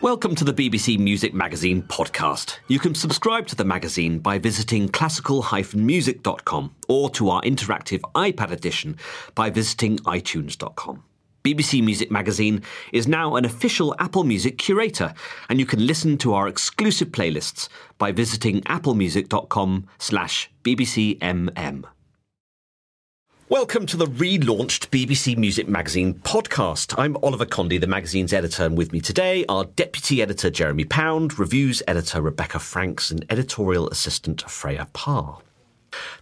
Welcome to the BBC Music Magazine podcast. You can subscribe to the magazine by visiting classical-music.com or to our interactive iPad edition by visiting itunes.com. BBC Music Magazine is now an official Apple Music curator, and you can listen to our exclusive playlists by visiting applemusic.com slash bbcmm. Welcome to the relaunched BBC Music Magazine podcast. I'm Oliver Condy, the magazine's editor, and with me today are deputy editor Jeremy Pound, reviews editor Rebecca Franks, and editorial assistant Freya Parr.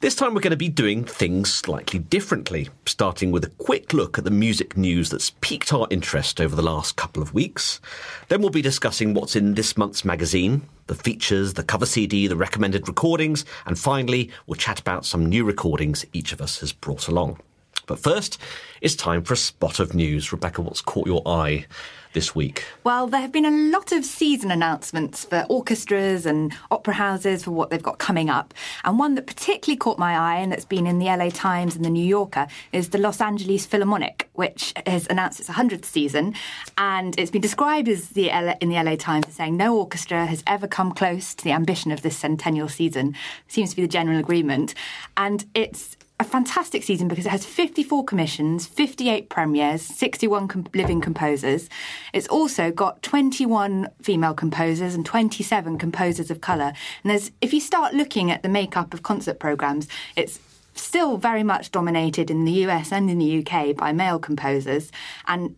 This time we're going to be doing things slightly differently, starting with a quick look at the music news that's piqued our interest over the last couple of weeks. Then we'll be discussing what's in this month's magazine, the features, the cover CD, the recommended recordings, and finally we'll chat about some new recordings each of us has brought along. But first, it's time for a spot of news. Rebecca, what's caught your eye this week? Well, there have been a lot of season announcements for orchestras and opera houses for what they've got coming up. And one that particularly caught my eye and that's been in the LA Times and the New Yorker is the Los Angeles Philharmonic, which has announced its 100th season. And it's been described as the LA, in the LA Times as saying no orchestra has ever come close to the ambition of this centennial season. Seems to be the general agreement. And it's a fantastic season because it has 54 commissions, 58 premieres, 61 com- living composers. It's also got 21 female composers and 27 composers of colour. And there's, if you start looking at the makeup of concert programmes, it's still very much dominated in the US and in the UK by male composers. And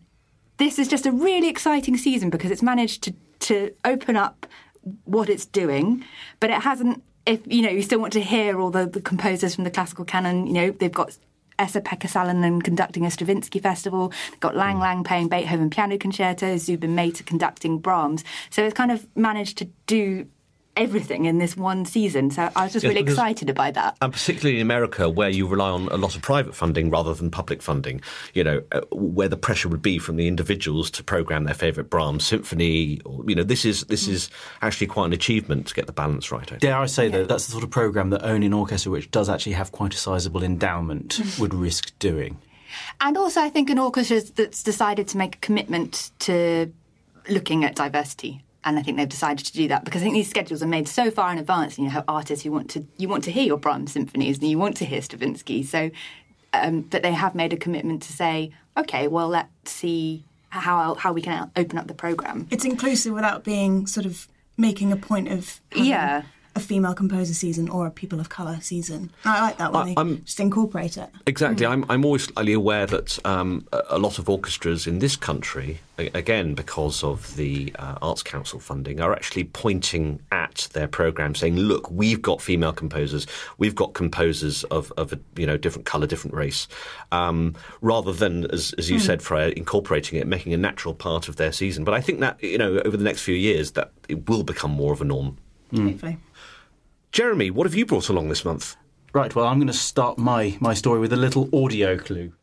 this is just a really exciting season because it's managed to, to open up what it's doing, but it hasn't if you know you still want to hear all the, the composers from the classical canon, you know they've got Esa-Pekka Salonen conducting a Stravinsky festival. They've got Lang mm. Lang playing Beethoven piano concerto, Zubin Mehta conducting Brahms. So it's kind of managed to do everything in this one season. So I was just Yes, really excited about that. And particularly in America, where you rely on a lot of private funding rather than public funding, you know, uh, where the pressure would be from the individuals to program their favourite Brahms symphony. Or, you know, this is this is actually quite an achievement to get the balance right. I think. Dare I say that that's the sort of program that only an orchestra which does actually have quite a sizable endowment would risk doing. And also, I think an orchestra that's decided to make a commitment to looking at diversity. And I think they've decided to do that because I think these schedules are made so far in advance. And you have artists who want to you want to hear your Brahms symphonies and you want to hear Stravinsky. So um, that they have made a commitment to say, okay, well, let's see how how we can open up the program. It's inclusive without being sort of making a point of having Yeah. A female composer season or a people of colour season. I like that one. I- just incorporate it. Exactly. I'm, I'm always slightly aware that um, a lot of orchestras in this country, again, because of the uh, Arts Council funding, are actually pointing at their programme saying, look, we've got female composers, we've got composers of, of a you know, different colour, different race, um, rather than, as, as you said, Freya, incorporating it, making a natural part of their season. But I think that, you know, over the next few years, that it will become more of a norm. Hopefully. Jeremy, what have you brought along this month? Right, well, I'm going to start my, my story with a little audio clue.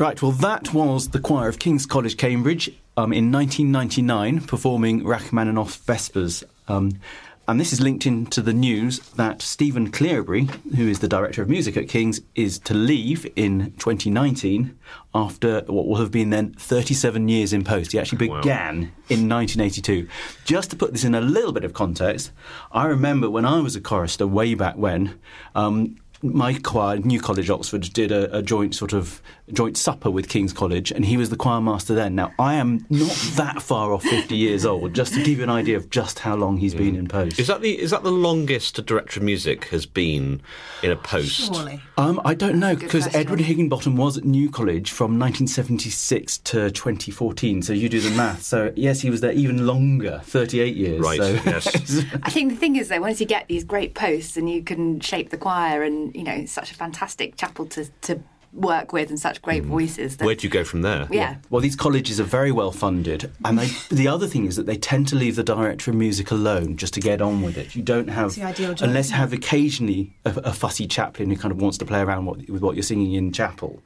Right, well, that was the choir of King's College, Cambridge, um, in 1999, performing Rachmaninoff's Vespers. Um, and this is linked into the news that Stephen Cleobury, who is the director of music at King's, is to leave in 2019 after what will have been then 37 years in post. He actually began in 1982. Just to put this in a little bit of context, I remember when I was a chorister way back when. Um, my choir, New College, Oxford, did a, a, joint sort of joint supper with King's College, and he was the choir master then. Now, I am not that far off 50 years old, just to give you an idea of just how long he's been in post. Is that the is that the longest a director of music has been in a post? Surely. Um, I don't know, because. Edward Higginbottom was at New College from 1976 to 2014, so you do the math. So, yes, he was there even longer, 38 years. Right, so- yes. I think the thing is, though, once you get these great posts and you can shape the choir, and you know, such a fantastic chapel to to work with and such great hmm. voices. That, Where do you go from there? yeah. Well, these colleges are very well funded, and they, the other thing is that they tend to leave the director of music alone just to get on with it. You don't have, the ideal job, unless you have occasionally a, a fussy chaplain who kind of wants to play around what, with what you're singing in chapel.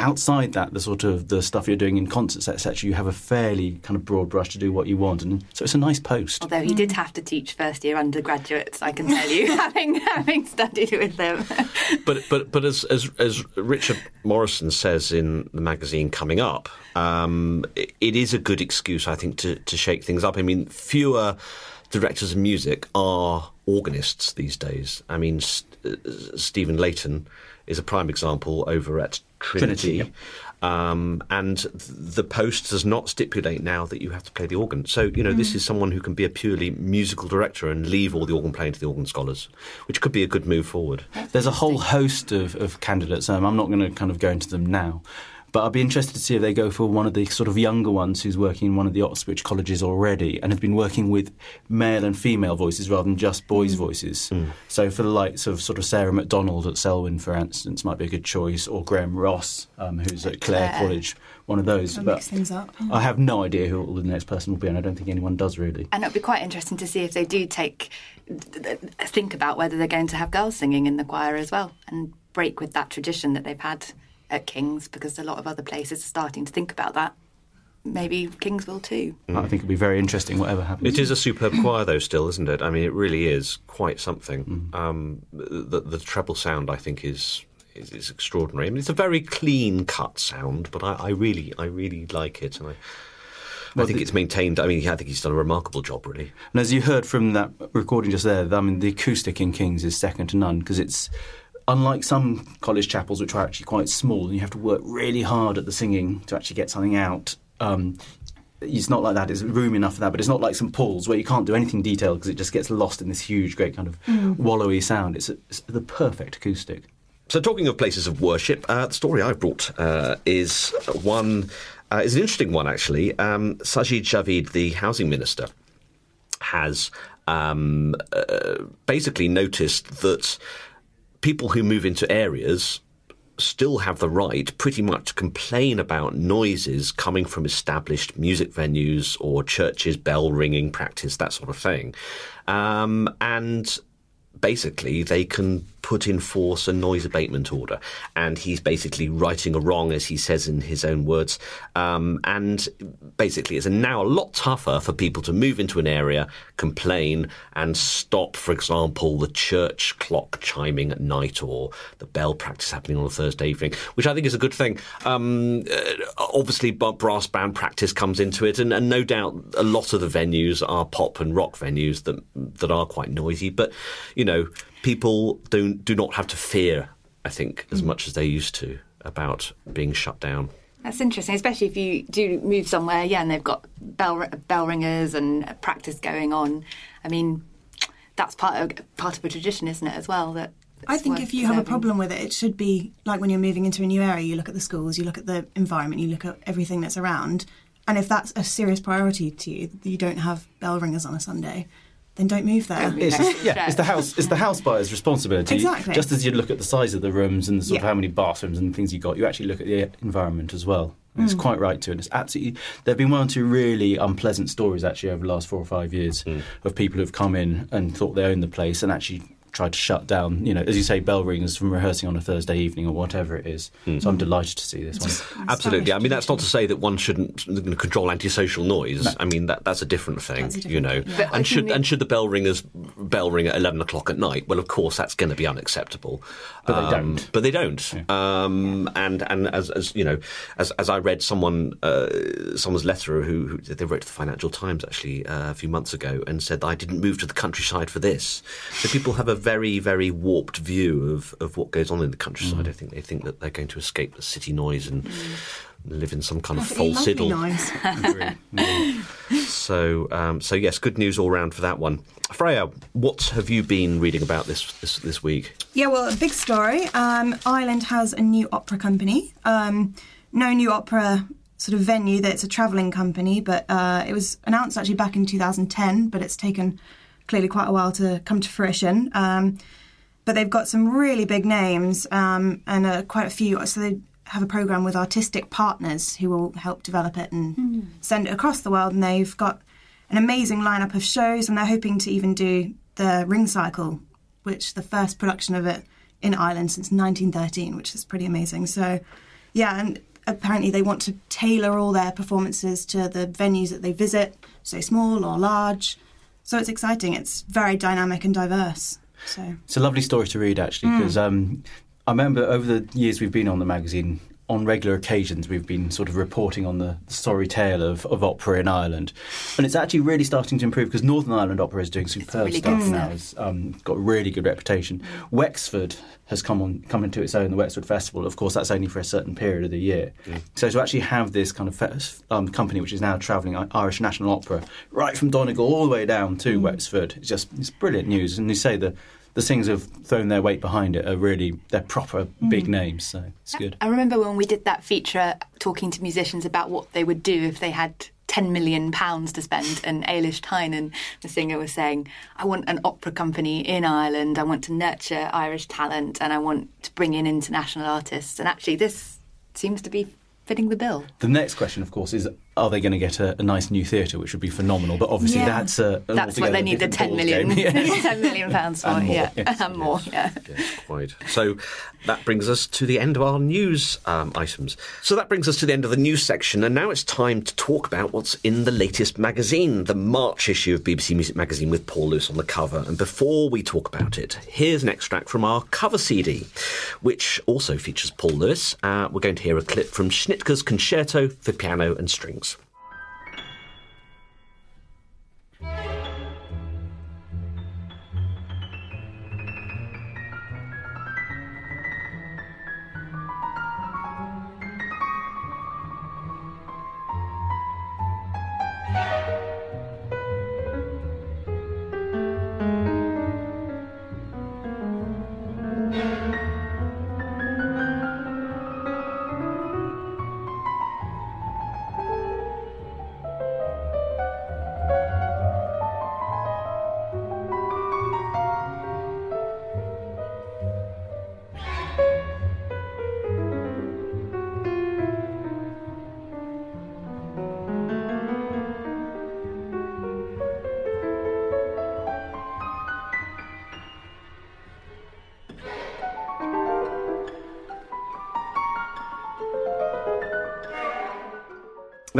Outside that, the sort of the stuff you're doing in concerts, etc., you have a fairly kind of broad brush to do what you want, and so it's a nice post. Although he did have to teach first year undergraduates, I can tell you, having having studied with them. But but but as as as Richard Morrison says in the magazine coming up, um, it, it is a good excuse, I think, to to shake things up. I mean, fewer directors of music are organists these days. I mean, S- uh, Stephen Layton is a prime example over at Trinity. Trinity, Um, and the post does not stipulate now that you have to play the organ. So, you know, this is someone who can be a purely musical director and leave all the organ playing to the organ scholars, which could be a good move forward. There's a whole host of, of candidates. Um, I'm not going to kind of go into them now, but I'd be interested to see if they go for one of the sort of younger ones who's working in one of the Oxbridge colleges already and have been working with male and female voices rather than just boys' voices. So for the likes of sort of Sarah MacDonald at Selwyn, for instance, might be a good choice, or Graham Ross, um, who's at Clare, Clare. College, one of those. That but mix things up. I have no idea who the next person will be, and I don't think anyone does really. And it'll be quite interesting to see if they do take think about whether they're going to have girls singing in the choir as well, and break with that tradition that they've had at King's, because a lot of other places are starting to think about that. Maybe King's will too. I think it'll be very interesting, whatever happens. It is a superb choir, though, still, isn't it? I mean, it really is quite something. Um, the, the treble sound, I think, is, is is extraordinary. I mean, it's a very clean cut sound, but I, I really, I really like it, and I. I think the- it's maintained. I mean, I think he's done a remarkable job, really. And as you heard from that recording just there, I mean, the acoustic in Kings is second to none because it's unlike some college chapels, which are actually quite small, and you have to work really hard at the singing to actually get something out. Um, it's not like that. There's room enough for that, but it's not like St Paul's where you can't do anything detailed because it just gets lost in this huge, great kind of wallowy sound. It's, a, it's the perfect acoustic. So, talking of places of worship, uh, the story I brought uh, is one uh, is an interesting one actually. Um, Sajid Javid, the housing minister, has um, uh, basically noticed that people who move into areas still have the right pretty much to complain about noises coming from established music venues or churches, bell ringing practice, that sort of thing. Um, and basically they can put in force a noise abatement order. And he's basically righting a wrong, as he says in his own words. Um, and basically, it's now a lot tougher for people to move into an area, complain, and stop, for example, the church clock chiming at night or the bell practice happening on a Thursday evening, which I think is a good thing. Um, uh, obviously, brass band practice comes into it, and, and no doubt a lot of the venues are pop and rock venues that that are quite noisy. But you know, people don't do not have to fear, I think, as mm. much as they used to about being shut down. That's interesting, especially if you do move somewhere, yeah, and they've got bell bell ringers and practice going on. I mean, that's part of part of a tradition, isn't it, as well? That I think if you have a problem with it, it should be like when you're moving into a new area, you look at the schools, you look at the environment, you look at everything that's around. And if that's a serious priority to you, you don't have bell ringers on a Sunday, then don't move there. It's, yeah, it's the house. It's the house buyer's responsibility. Exactly. Just as you look at the size of the rooms and the sort of how many bathrooms and things you got, you actually look at the environment as well. And It's hmm. quite right to, and it's absolutely. There have been one or two really unpleasant stories actually over the last four or five years of people who've come in and thought they owned the place and actually tried to shut down, you know, as you say, bell ringers from rehearsing on a Thursday evening or whatever it is. So I'm delighted to see this one. Absolutely. I mean, that's not to say that one shouldn't control antisocial noise. I mean, that that's a different thing, a different you know. yeah. And should and should the bell ringers bell ring at eleven o'clock at night? Well, of course, that's going to be unacceptable. But they Um, don't. But they don't. Um, And and as, as you know, as as I read someone uh, someone's letter who, who they wrote to the Financial Times actually uh, a few months ago and said I didn't move to the countryside for this. So people have a very very warped view of, of what goes on in the countryside. Mm. I think they think that they're going to escape the city noise and live in some kind of false idyll. noise. So, um, so yes, good news all round for that one. Freya, what have you been reading about this this, this week? Yeah, well, a big story. Um, Ireland has a new opera company. Um, no new opera sort of venue. That it's a travelling company, but uh, it was announced actually back in 2010, but it's taken clearly quite a while to come to fruition. Um, but they've got some really big names um, and uh, quite a few. So they have a program with artistic partners who will help develop it and send it across the world. And they've got an amazing lineup of shows, and they're hoping to even do the Ring Cycle, which the first production of it in Ireland since 1913, which is pretty amazing. So, yeah, and apparently they want to tailor all their performances to the venues that they visit, so small or large. So it's exciting. It's very dynamic and diverse. So It's a lovely story to read, actually, because um, I remember over the years we've been on the magazine, on regular occasions, we've been sort of reporting on the sorry tale of, of opera in Ireland. And it's actually really starting to improve because Northern Ireland Opera is doing superb really stuff good now. stuff. It's um, got a really good reputation. Wexford has come on come into its own, the Wexford Festival. Of course, that's only for a certain period of the year. So to actually have this kind of fe- um, company which is now travelling Irish National Opera right from Donegal all the way down to Wexford, it's just it's brilliant news. And you say the the singers have thrown their weight behind it are really they're proper mm. big names, so it's good. I remember when we did that feature talking to musicians about what they would do if they had 10 million pounds to spend and Ailish Tynan, the singer, was saying, I want an opera company in Ireland, I want to nurture Irish talent and I want to bring in international artists. And actually this seems to be fitting the bill. The next question, of course, is are they going to get a, a nice new theatre, which would be phenomenal? But obviously, Yeah. that's a an That's what they need the different 10 million, ballgame. Yeah. 10 million pounds for, And more, yeah. yes, and more, yeah. Yeah, quite. So that brings us to the end of our news um, items. So that brings us to the end of the news section, and now it's time to talk about what's in the latest magazine, the March issue of BBC Music Magazine with Paul Lewis on the cover. And before we talk about it, here's an extract from our cover CD, which also features Paul Lewis. Uh, we're going to hear a clip from Schnittke's Concerto for Piano and Strings.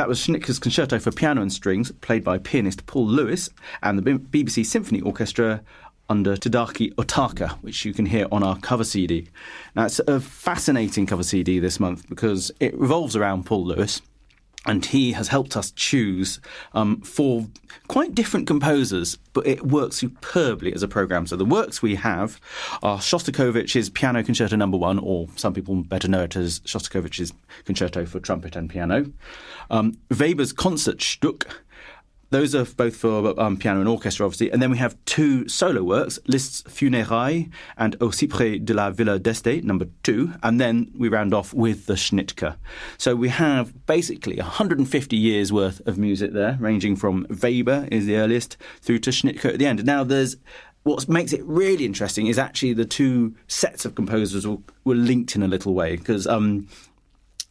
That was Schnittke's Concerto for Piano and Strings, played by pianist Paul Lewis and the BBC Symphony Orchestra under Tadaaki Otaka, which you can hear on our cover CD. Now, it's a fascinating cover CD this month because it revolves around Paul Lewis. And he has helped us choose um, four quite different composers, but it works superbly as a program. So the works we have are Shostakovich's Piano Concerto Number One, or some people better know it as Shostakovich's Concerto for Trumpet and Piano. Um, Weber's Concertstück. Those are both for um, piano and orchestra, obviously. And then we have two solo works, Liszt's Funérailles and Au Cyprès de la Villa d'Este, number two. And then we round off with the Schnittke. So we have basically 150 years worth of music there, ranging from Weber is the earliest through to Schnittke at the end. Now there's what makes it really interesting is actually the two sets of composers were, were linked in a little way because um,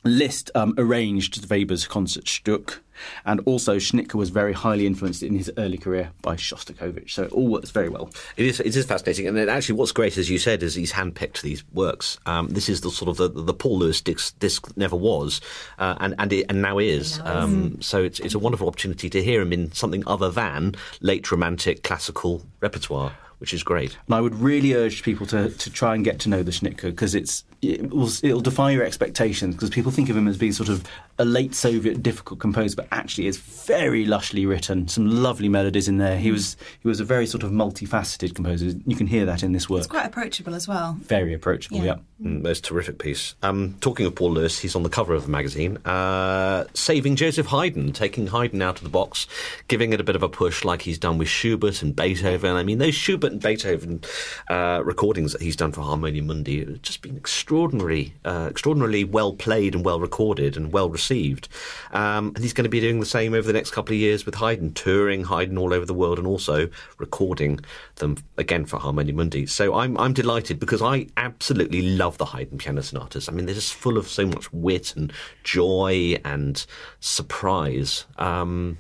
Liszt um, arranged Weber's Concertstück, and also Schnittke was very highly influenced in his early career by Shostakovich. So it all works very well. It is, it is fascinating, and it actually, what's great, as you said, is he's handpicked these works. Um, this is the sort of the, the Paul Lewis disc, disc never was, uh, and and, it, and now is. Um, so it's it's a wonderful opportunity to hear him in something other than late romantic classical repertoire, which is great. And I would really urge people to, to try and get to know the Schnittke because it's it will, it'll defy your expectations because people think of him as being sort of a late Soviet difficult composer, but actually it's very lushly written. Some lovely melodies in there. He mm. was he was a very sort of multifaceted composer. You can hear that in this work. It's quite approachable as well. Very approachable. Yeah. Yeah. Mm, that's a terrific piece. Um, talking of Paul Lewis, he's on the cover of the magazine, uh, saving Joseph Haydn, taking Haydn out of the box, giving it a bit of a push like he's done with Schubert and Beethoven. I mean, those Schubert and Beethoven uh, recordings that he's done for Harmonia Mundi have just been extraordinary, uh, extraordinarily well played and well recorded and well received. Um, and he's going to be doing the same over the next couple of years with Haydn, touring Haydn all over the world and also recording them again for Harmonia Mundi. So I'm I'm delighted because I absolutely love the Haydn piano sonatas. I mean, they're just full of so much wit and joy and surprise. Um,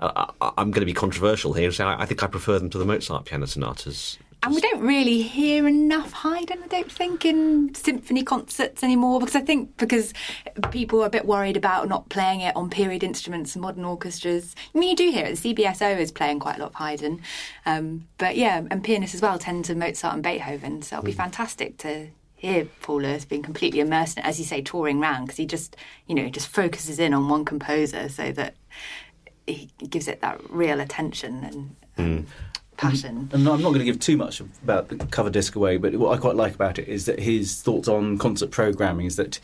I, I'm going to be controversial here and say I, I think I prefer them to the Mozart piano sonatas. And we don't really hear enough Haydn, I don't think, in symphony concerts anymore because I think because people are a bit worried about not playing it on period instruments and modern orchestras. I mean, you do hear it. The CBSO is playing quite a lot of Haydn. Um, but yeah, and pianists as well tend to Mozart and Beethoven. So it'll be fantastic to hear Paul Lewis being completely immersed in as you say, touring around because he just, you know, just focuses in on one composer so that he gives it that real attention and um, passion. And I'm not going to give too much about the cover disc away, but what I quite like about it is that his thoughts on concert programming is that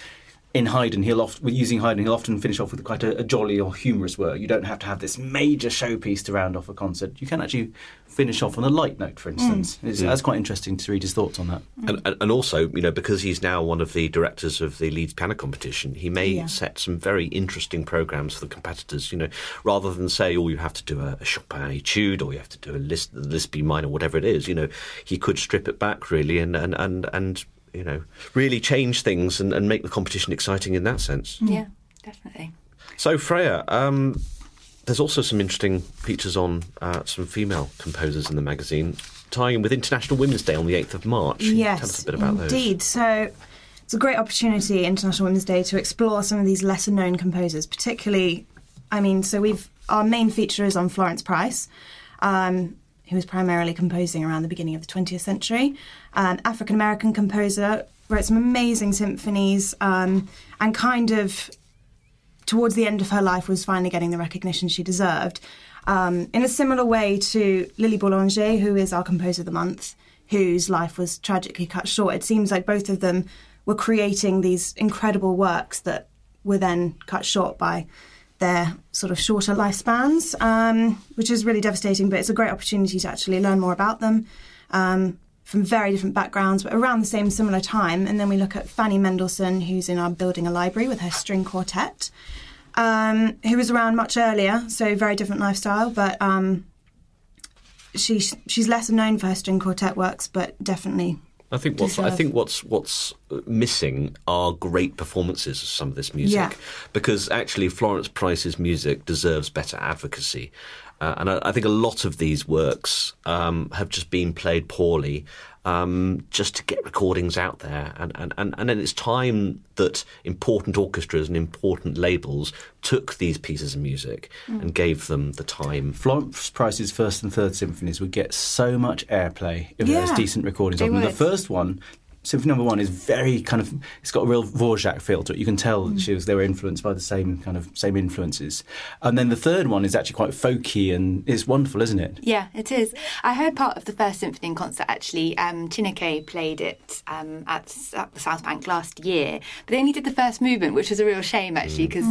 in Haydn, he'll often, with using Haydn, he'll often finish off with quite a, a jolly or humorous work. You don't have to have this major showpiece to round off a concert. You can actually finish off on a light note, for instance. Mm. It's, mm. That's quite interesting to read his thoughts on that. And, and- and also, you know, because he's now one of the directors of the Leeds Piano Competition, he may Yeah. set some very interesting programs for the competitors. You know, rather than say, "Oh, you have to do a, a Chopin Etude or you have to do a Liszt, Liszt B minor, whatever it is." You know, he could strip it back really and and and, and you know really change things and, and make the competition exciting in that sense. Yeah, definitely. So Freya, um, there's also some interesting features on uh, some female composers in the magazine, tying in with International Women's Day on the 8th of March. Yes, Tell us a bit about those. indeed. So it's a great opportunity, International Women's Day, to explore some of these lesser known composers, particularly. I mean, so we've our main feature is on Florence Price, um, who was primarily composing around the beginning of the 20th century, an African American composer, wrote some amazing symphonies, um, and kind of towards the end of her life was finally getting the recognition she deserved. Um, in a similar way to Lily Boulanger, who is our composer of the month, whose life was tragically cut short. It seems like both of them were creating these incredible works that were then cut short by their sort of shorter lifespans, um, which is really devastating. But it's a great opportunity to actually learn more about them um, from very different backgrounds, but around the same similar time. And then we look at Fanny Mendelssohn, who's in our building a library with her string quartet, um, who was around much earlier, so very different lifestyle, but. Um, she, she's less known for her string quartet works, but definitely I think what's I think what's what's missing are great performances of some of this music Yeah. because actually Florence Price's music deserves better advocacy. Uh, and I, I think a lot of these works um, have just been played poorly um, just to get recordings out there. And, and, and, and then it's time that important orchestras and important labels took these pieces of music Mm. and gave them the time. Florence Price's first and third symphonies would get so much airplay if there was decent recordings of them. The first one, Symphony Number One, is very kind of it's got a real Dvorak feel to it. You can tell Mm. she was they were influenced by the same kind of same influences. And then the third one is actually quite folky and it's wonderful, isn't it? Yeah, it is. I heard part of the first symphony in concert actually. Um, Chineke played it um, at, S- at the South Bank last year, but they only did the first movement, which was a real shame actually. Because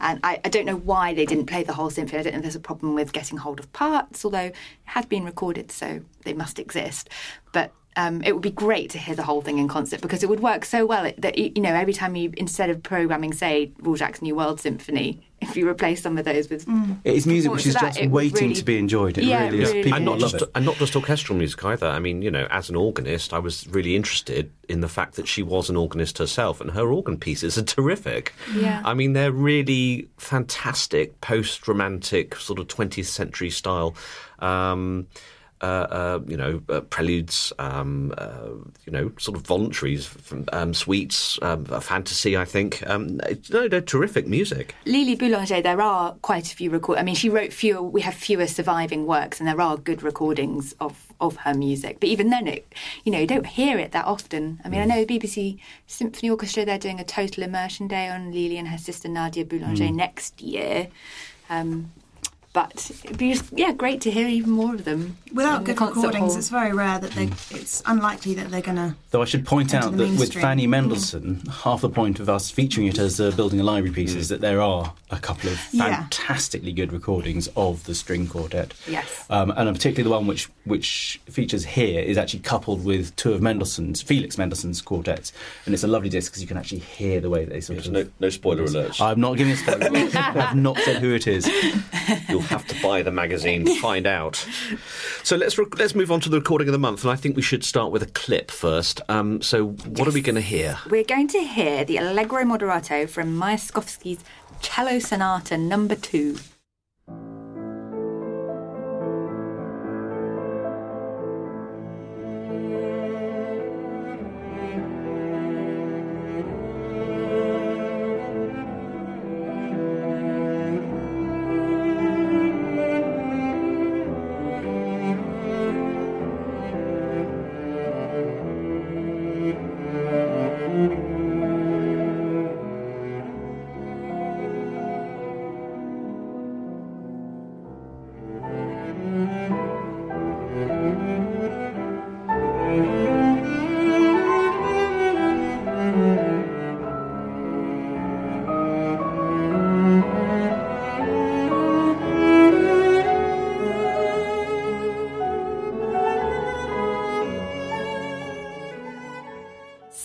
and I, I don't know why they didn't play the whole symphony. I don't know if there's a problem with getting hold of parts, although it had been recorded, so they must exist. But um, it would be great to hear the whole thing in concert because it would work so well that you know every time you instead of programming say Dvorak's New World Symphony, if you replace some of those with. It is music which is performance just that. It was waiting really- to be enjoyed. It Yeah, really is. really and not just it. and not just orchestral music either. I mean, you know, as an organist, I was really interested in the fact that she was an organist herself, and her organ pieces are terrific. Yeah. I mean, they're really fantastic, post-romantic sort of 20th century style. Um, uh, uh, you know, uh, preludes, um, uh, you know, sort of voluntaries, from, um, suites, um, a fantasy. I think. Um, it- no, they're terrific music. Lily Boulanger, there are quite a few record. I mean, she wrote fewer. We have fewer surviving works, and there are good recordings of of her music. But even then, it you know you don't hear it that often. I mean, I know the BBC Symphony Orchestra they're doing a total immersion day on Lily and her sister Nadia Boulanger next year. Um, but it'd be just, yeah, great to hear even more of them Without the good concert recordings, hall. it's very rare that they. It's unlikely that they're gonna. Though I should point out the that with. Fanny Mendelssohn, half the point of us featuring it as uh, building a library piece is that there are a couple of Yeah. fantastically good recordings of the string quartet. Yes. Um, and particularly the one which which features here is actually coupled with two of Mendelssohn's, Felix Mendelssohn's quartets, and it's a lovely disc because you can actually hear the way they sort There's of. no, no spoiler alerts. I'm not giving a spoiler. I've not said who it is. You'll have to buy the magazine to find out. So let's let's move on to the recording of the month, and I think we should start with a clip first. Um, so what are we going to hear? We're going to hear the Allegro Moderato from Myaskovsky's Cello Sonata Number Two.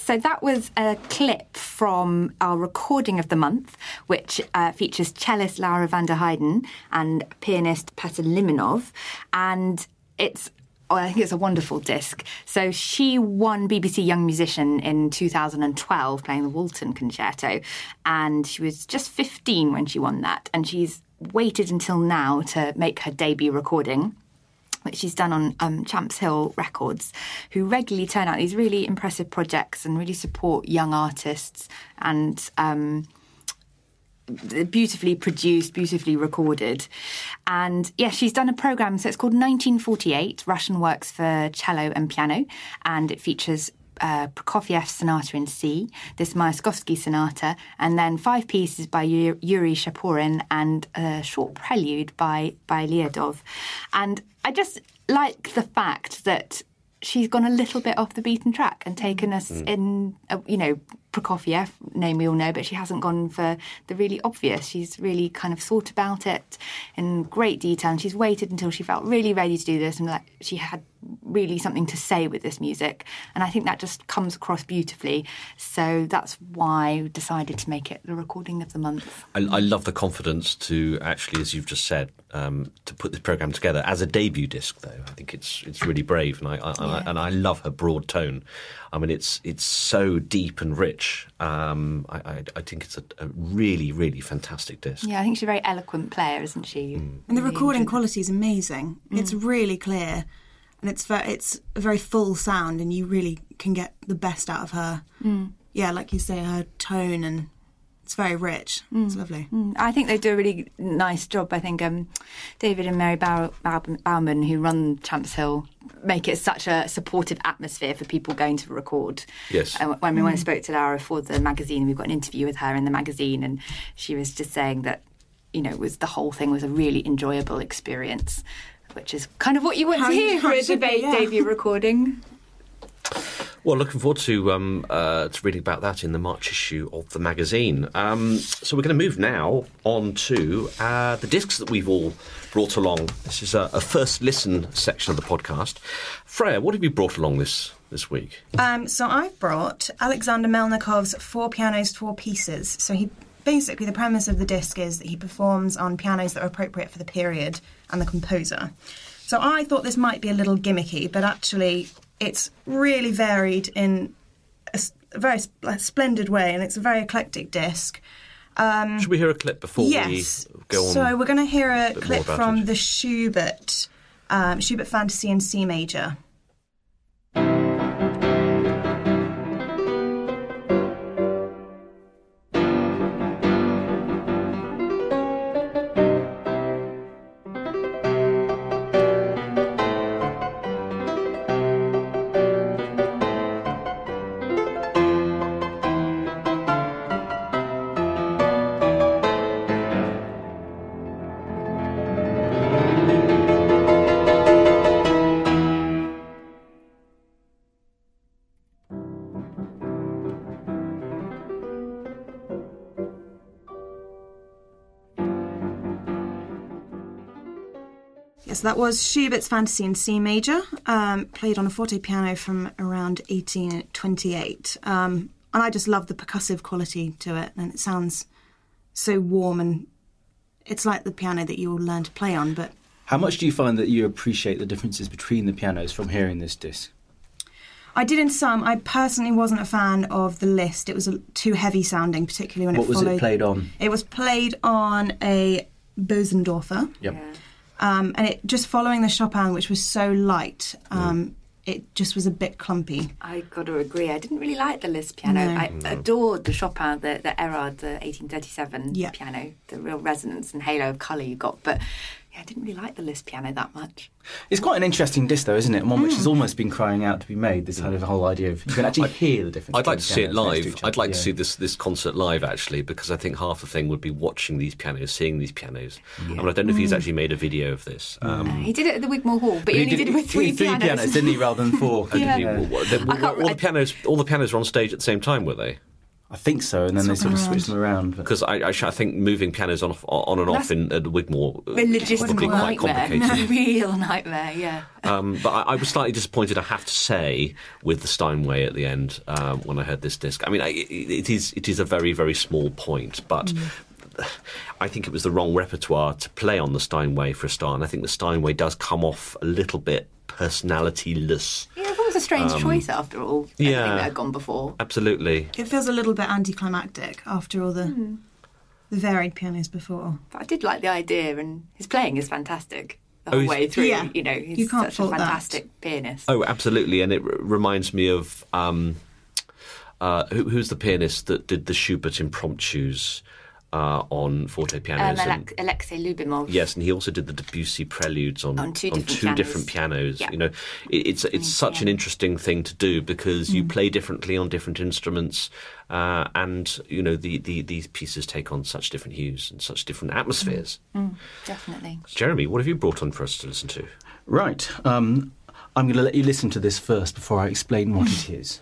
So that was a clip from our recording of the month, which uh, features cellist Laura van der Heijden and pianist Peter Limonov. And it's Oh, I think it's a wonderful disc. So she won BBC Young Musician in 2012 playing the Walton Concerto, and she was just 15 when she won that. And she's waited until now to make her debut recording which she's done on um, Champs Hill Records, who regularly turn out these really impressive projects and really support young artists and um, beautifully produced, beautifully recorded. And yeah, she's done a program, so it's called 1948 Russian Works for Cello and Piano, and it features uh, Prokofiev's Sonata in C, this Myaskovsky Sonata, and then five pieces by Yuri Shaporin and a short prelude by by Liadov. And I just like the fact that she's gone a little bit off the beaten track and taken us in, uh, you know, Prokofiev, name we all know, but she hasn't gone for the really obvious. She's really kind of thought about it in great detail and she's waited until she felt really ready to do this and like she had really something to say with this music. And I think that just comes across beautifully. So that's why I decided to make it the recording of the month. I, I love the confidence to actually, as you've just said, um, to put this program together as a debut disc. Though I think it's it's really brave, and I, I, and, I and I love her broad tone. I mean, it's it's so deep and rich. Um, I, I, I think it's a, a really really fantastic disc. Yeah, I think she's a very eloquent player, isn't she? And the recording quality is amazing. It's really clear, and it's very, it's a very full sound, and you really can get the best out of her. Mm. Yeah, like you say, her tone and it's very rich. Mm. It's lovely. Mm. I think they do a really nice job. I think um, David and Mary Bow- Bow- Bowerman, who run Champs Hill, make it such a supportive atmosphere for people going to record. Yes. And when, we, when I spoke to Lara for the magazine, we've got an interview with her in the magazine, and she was just saying that, you know, it was the whole thing was a really enjoyable experience, which is kind of what you want How to hear how for it a debate yeah. debut recording. Well, looking forward to um, uh, to reading about that in the March issue of the magazine. Um, so we're going to move now on to uh, the discs that we've all brought along. This is a, a first listen section of the podcast. Freya, what have you brought along this this week? Um, so I've brought Alexander Melnikov's Four Pianos, Four Pieces. So he basically the premise of the disc is that he performs on pianos that are appropriate for the period and the composer. So I thought this might be a little gimmicky, but actually it's really varied in a very sp- splendid way, and it's a very eclectic disc. Um, Should we hear a clip before yes. we go on? So we're going to hear a more clip from it? the Schubert, um, Schubert Fantasy in C major. Yes, that was Schubert's Fantasy in C major, um, played on a forte piano from around 1828. Um, and I just love the percussive quality to it, and it sounds so warm and it's like the piano that you will learn to play on. But How much do you find that you appreciate the differences between the pianos from hearing this disc? I did in some. I personally wasn't a fan of the Liszt. It was a, too heavy sounding, particularly when What it was it played on? It was played on a Bosendorfer. Yep. Um, and it just following the Chopin, which was so light, um, it just was a bit clumpy. I got to agree. I didn't really like the Liszt piano. No. I adored the Chopin, the, the Erard, the 1837 Yeah. piano, the real resonance and halo of colour you got. But yeah, I didn't really like the Liszt piano that much. It's quite an interesting disc, though, isn't it? And one which Mm. has almost been crying out to be made. This kind of whole idea of you can actually hear the difference. I'd like to see it live. I'd other, like to see this this concert live actually, because I think half the thing would be watching these pianos, seeing these pianos. I mean, I don't know if he's actually made a video of this. Um, He did it at the Wigmore Hall, but he, only did, it with three, three pianos. didn't he, rather than four? Yeah. he- Yeah. what- the- I what- can't- all the pianos, all the pianos were on stage at the same time, were they? I think so, and then they sort of Swap switched them around. Because I, I, I think moving pianos on, on and off That's- in at Wigmore uh, A is probably logistical quite nightmare. complicated. real nightmare, yeah. Um, but I, I was slightly disappointed, I have to say, with the Steinway at the end um, when I heard this disc. I mean, I, it, it is it is a very very small point, but. I think it was the wrong repertoire to play on the Steinway for a start, and I think the Steinway does come off a little bit personalityless. Yeah, that was a strange choice after all. Everything yeah. that had gone before. Absolutely. It feels a little bit anticlimactic after all the the varied pianos before. But I did like the idea, and his playing is fantastic the Oh, whole he's- way through. Yeah. You know, he's You can't such a fault that. fantastic pianist. Oh, absolutely, and it r- reminds me of um, uh, who, who's the pianist that did the Schubert impromptus uh, on forte um, pianos? and- Alexei Lubimov. Yes, and he also did the Debussy preludes on, On two different two pianos. different pianos. Yeah. You know, it, it's it's such an interesting thing to do because you play differently on different instruments, uh, and you know the, the these pieces take on such different hues and such different atmospheres. Definitely. Jeremy, what have you brought on for us to listen to? Right. Um, I'm going to let you listen to this first before I explain what it is.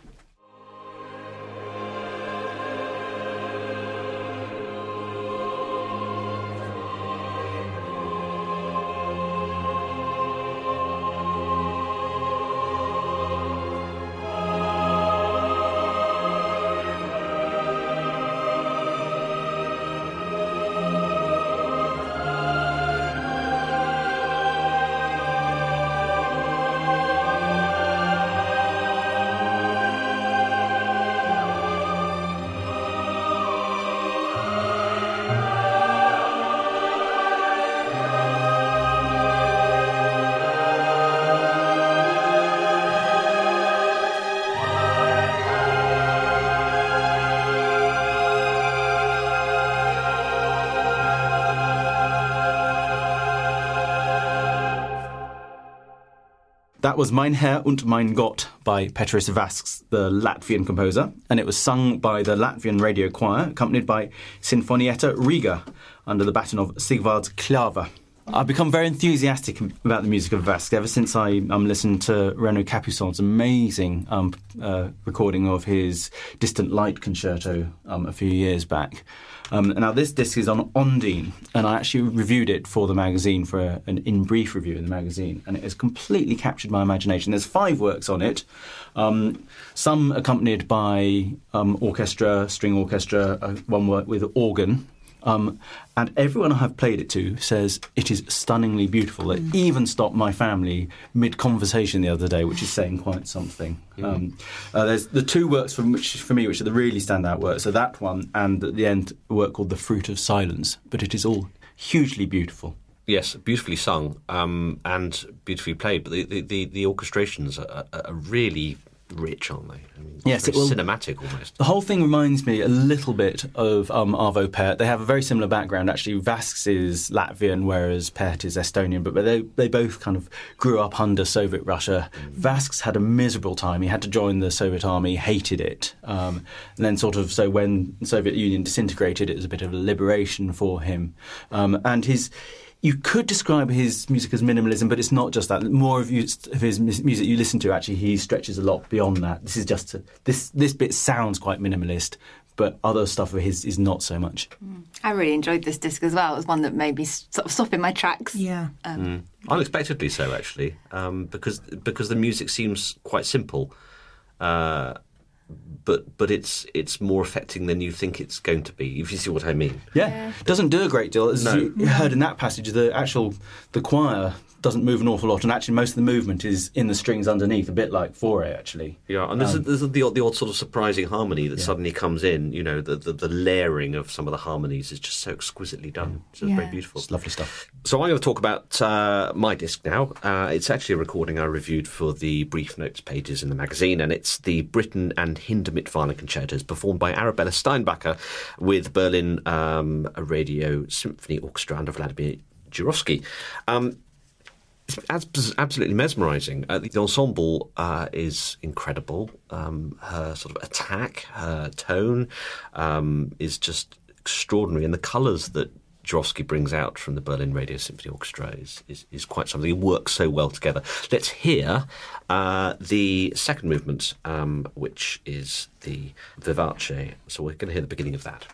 That was Mein Herr und mein Gott by Peteris Vasks, the Latvian composer, and it was sung by the Latvian radio choir, accompanied by Sinfonietta Riga under the baton of Sigvard Klava. I've become very enthusiastic about the music of Vasks ever since I um, listened to Renaud Capuçon's amazing um, uh, recording of his Distant Light Concerto um, a few years back. Um, now, this disc is on Ondine, and I actually reviewed it for the magazine for a, an in brief review in the magazine, and it has completely captured my imagination. There's five works on it, um, some accompanied by um, orchestra, string orchestra, uh, one work with organ, um, and everyone I have played it to says it is stunningly beautiful. It mm. even stopped my family mid conversation the other day, which is saying quite something. Mm. Um, uh, there's the two works from which, for me, which are the really standout works. So that one, and at the end, a work called "The Fruit of Silence." But it is all hugely beautiful. Yes, beautifully sung um, and beautifully played. But the the, the, the orchestrations are, are, really rich, aren't they? I mean, yes, it will, cinematic almost. The whole thing reminds me a little bit of um, Arvo Pärt. They have a very similar background. Actually, Vasks is Latvian, whereas Pärt is Estonian. But they they both kind of grew up under Soviet Russia. Mm. Vasks had a miserable time. He had to join the Soviet army, hated it, um, and then sort of so when the Soviet Union disintegrated, it was a bit of a liberation for him. Um, and his you could describe his music as minimalism, but it's not just that. More of, you, of, his music you listen to, actually, he stretches a lot beyond that. This is just a, this this bit sounds quite minimalist, but other stuff of his is not so much. Mm. I really enjoyed this disc as well. It was one that made me sort of stop in my tracks. Yeah, um, mm. unexpectedly so actually, um, because because the music seems quite simple. Uh, but but it's it's more affecting than you think it's going to be. If you see what I mean. Yeah, yeah. doesn't do a great deal. As no. you heard in that passage, the actual the choir doesn't move an awful lot, and actually most of the movement is in the strings underneath, a bit like Fauré actually. Yeah, and there's, um, a, there's a, the, odd, the odd sort of surprising harmony that yeah. suddenly comes in. You know, the, the, the layering of some of the harmonies is just so exquisitely done. It's yeah. very beautiful. It's lovely stuff. So I'm going to talk about uh, my disc now. Uh, it's actually a recording I reviewed for the brief notes pages in the magazine, and it's the Britten and Hindemith violin concertos performed by Arabella Steinbacher with Berlin um, Radio Symphony Orchestra under Vladimir Jurowski. Um, it's absolutely mesmerising. Uh, the ensemble uh, is incredible. Um, her sort of attack, her tone um, is just extraordinary, and the colours that Jurowski brings out from the Berlin Radio Symphony Orchestra is, is, is quite something. It works so well together. Let's hear uh, the second movement, um, which is the Vivace. So we're going to hear the beginning of that.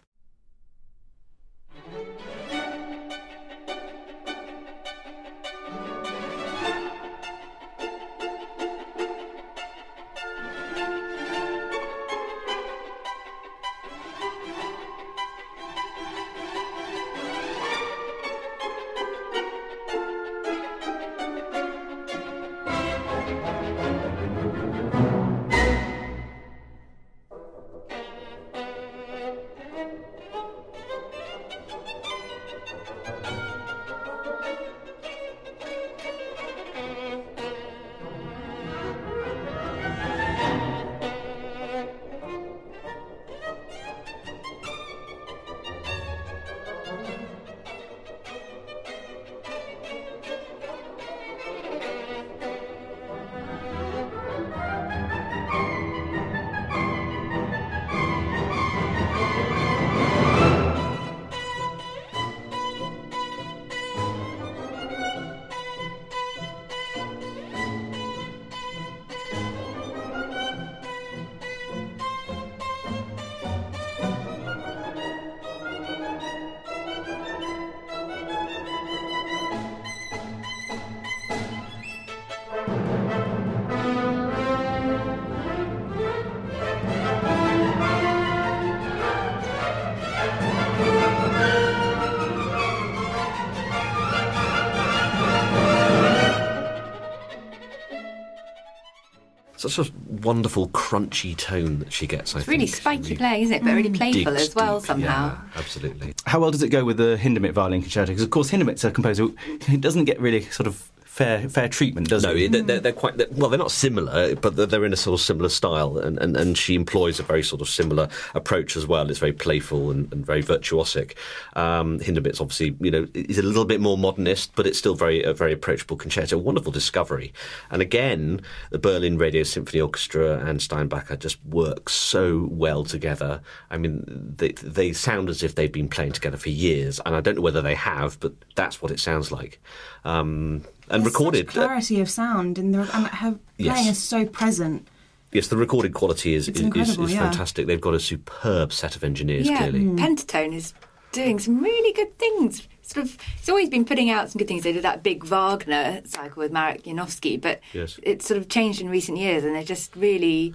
Such a wonderful crunchy tone that she gets. I it's think. really spiky playing, isn't it? But really mm. playful as well deep, somehow. Yeah, absolutely. How well does it go with the Hindemith violin concerto? Because of course Hindemith's a composer who doesn't get really sort of fair fair treatment, does No, he? they're, they're, they're quite they're, well. They're not similar, but they're, they're in a sort of similar style, and, and, and she employs a very sort of similar approach as well. It's very playful and, and very virtuosic. Um, Hindemith's obviously, you know, is a little bit more modernist, but it's still very a very approachable concerto. Wonderful discovery, and again, the Berlin Radio Symphony Orchestra and Steinbacher just work so well together. I mean, they they sound as if they've been playing together for years, and I don't know whether they have, but that's what it sounds like. Um, and There's recorded. such clarity of sound, and, the, and her Yes. playing is so present. Yes, the recorded quality is It's is, is, incredible, is yeah. fantastic. They've got a superb set of engineers. yeah, Clearly, mm. Pentatone is doing some really good things. Sort of, it's always been putting out some good things. They did that big Wagner cycle with Marek Janowski, but Yes. it's sort of changed in recent years, and they're just really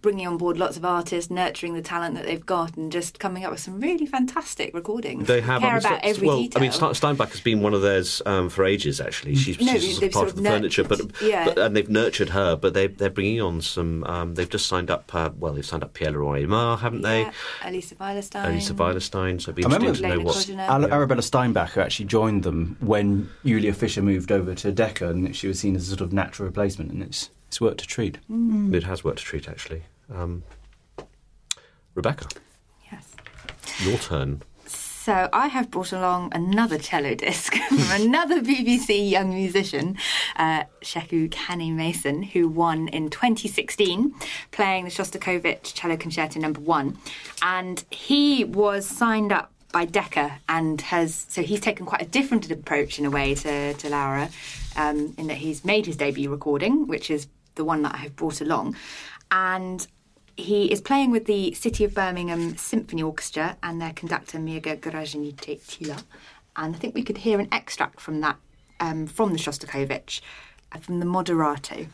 bringing on board lots of artists, nurturing the talent that they've got, and just coming up with some really fantastic recordings. they have. care I mean, about every well, detail. I mean, Ste- Steinbach has been one of theirs um, for ages. Actually, she's, No, she's sort of part sort of of the furniture, but, yeah. but and they've nurtured her. But they they're bringing on some. Um, they've just signed up. Uh, well, they've signed up Pierre-Laurent Aimard, haven't they? yeah, Alisa Weilerstein. Alisa Weilerstein. So it'd be I interesting to know what. Kozhina. Al- Arabella Steinbacher actually joined them when Julia Fischer moved over to Decca, and she was seen as a sort of natural replacement, and it's it's worked a treat. It has worked a treat, actually. Um, Rebecca, Yes. your turn. So I have brought along another cello disc from another BBC young musician, uh, Sheku Kanneh-Mason, who won in 2016 playing the Shostakovich Cello Concerto Number One, and he was signed up by Decca and has so he's taken quite a different approach in a way to, to Laura, um, in that he's made his debut recording, which is the one that I have brought along, and he is playing with the City of Birmingham Symphony Orchestra and their conductor Mirga Gražinytė-Tyla. And I think we could hear an extract from that, um, from the Shostakovich, uh, from the Moderato.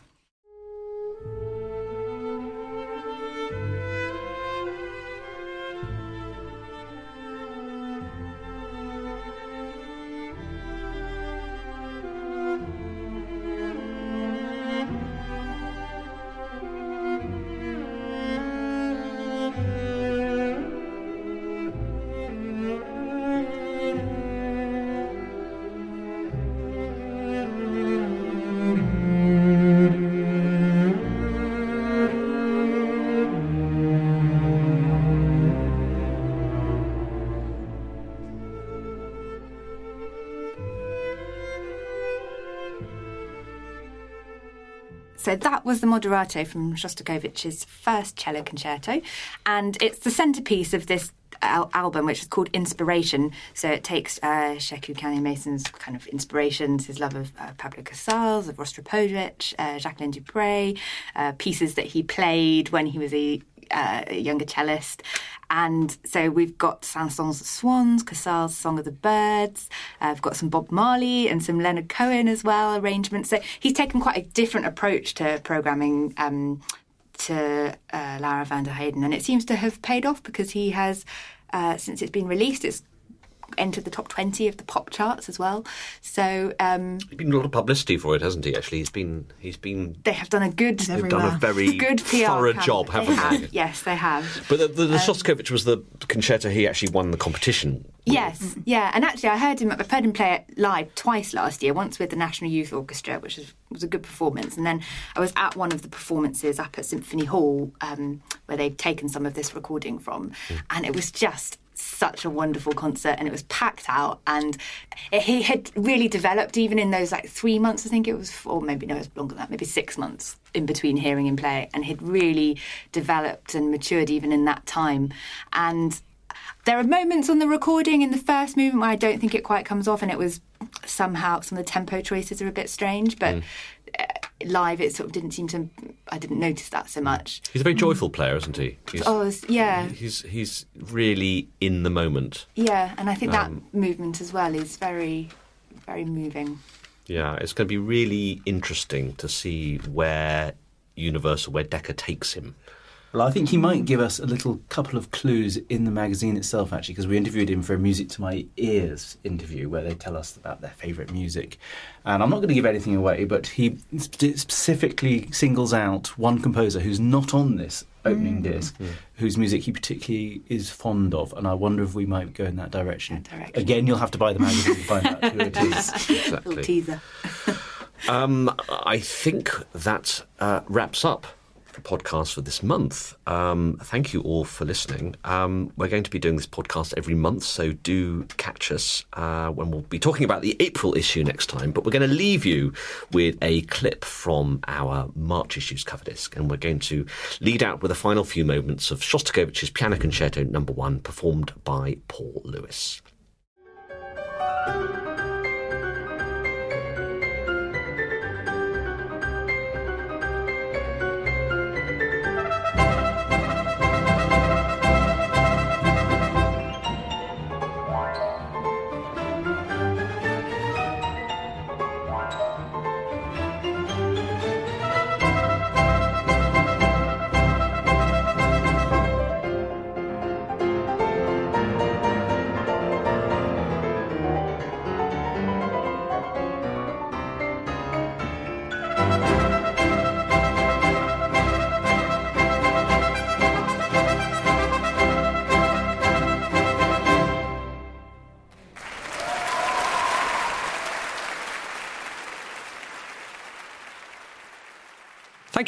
So that was the Moderato from Shostakovich's first cello concerto, and it's the centerpiece of this al- album, which is called Inspiration. So it takes uh, Sheku Kanneh-Mason's kind of inspirations, his love of uh, Pablo Casals, of Rostropovich, uh, Jacqueline du Pré, uh, pieces that he played when he was a uh, a younger cellist. And so we've got Saint-Saëns' Swans, Casals' Song of the Birds. Uh, we've got some Bob Marley and some Leonard Cohen as well arrangements. So he's taken quite a different approach to programming um, to uh, Laura van der Heijden, and it seems to have paid off because he has, uh, since it's been released, it's entered the top 20 of the pop charts as well. So um, There's been a lot of publicity for it, hasn't he? Actually, he's been he's been they have done a good, They've done a very good PR thorough campaign. job, haven't they? they? Yes, they have. But the, the, the Shostakovich was the concerto he actually won the competition. Yes, yeah, and actually, I heard him. I've heard him play it live twice last year. Once with the National Youth Orchestra, which was, was a good performance, and then I was at one of the performances up at Symphony Hall, um, where they'd taken some of this recording from, and it was just such a wonderful concert, and it was packed out, and he had really developed even in those like three months. I think it was, or maybe no, it was longer than that, maybe six months in between hearing him play, and he'd really developed and matured even in that time, and there are moments on the recording in the first movement where I don't think it quite comes off, and it was somehow some of the tempo choices are a bit strange, but uh, live it sort of didn't seem to. I didn't notice that so much. He's a very joyful player, isn't he? He's, Oh, yeah, he's he's really in the moment. yeah, and I think that Um, movement as well is very, very moving. Yeah, it's going to be really interesting to see where Universal, where Decca takes him. Well, I think he might give us a little couple of clues in the magazine itself, actually, because we interviewed him for a Music to My Ears interview where they tell us about their favourite music. And I'm not going to give anything away, but he specifically singles out one composer who's not on this opening disc, whose music he particularly is fond of. And I wonder if we might go in that direction. That direction. Again, you'll have to buy the magazine to find out who it is. Little teaser. Um, I think that uh, wraps up the podcast for this month. Um, thank you all for listening. Um, we're going to be doing this podcast every month, so do catch us uh, when we'll be talking about the April issue next time. But we're going to leave you with a clip from our March issues cover disc, and we're going to lead out with the final few moments of Shostakovich's Piano Concerto Number One, performed by Paul Lewis.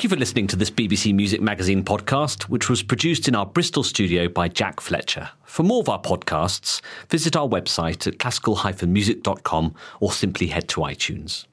Thank you for listening to this BBC Music Magazine podcast, which was produced in our Bristol studio by Jack Fletcher. For more of our podcasts, visit our website at classical-music.com or simply head to iTunes.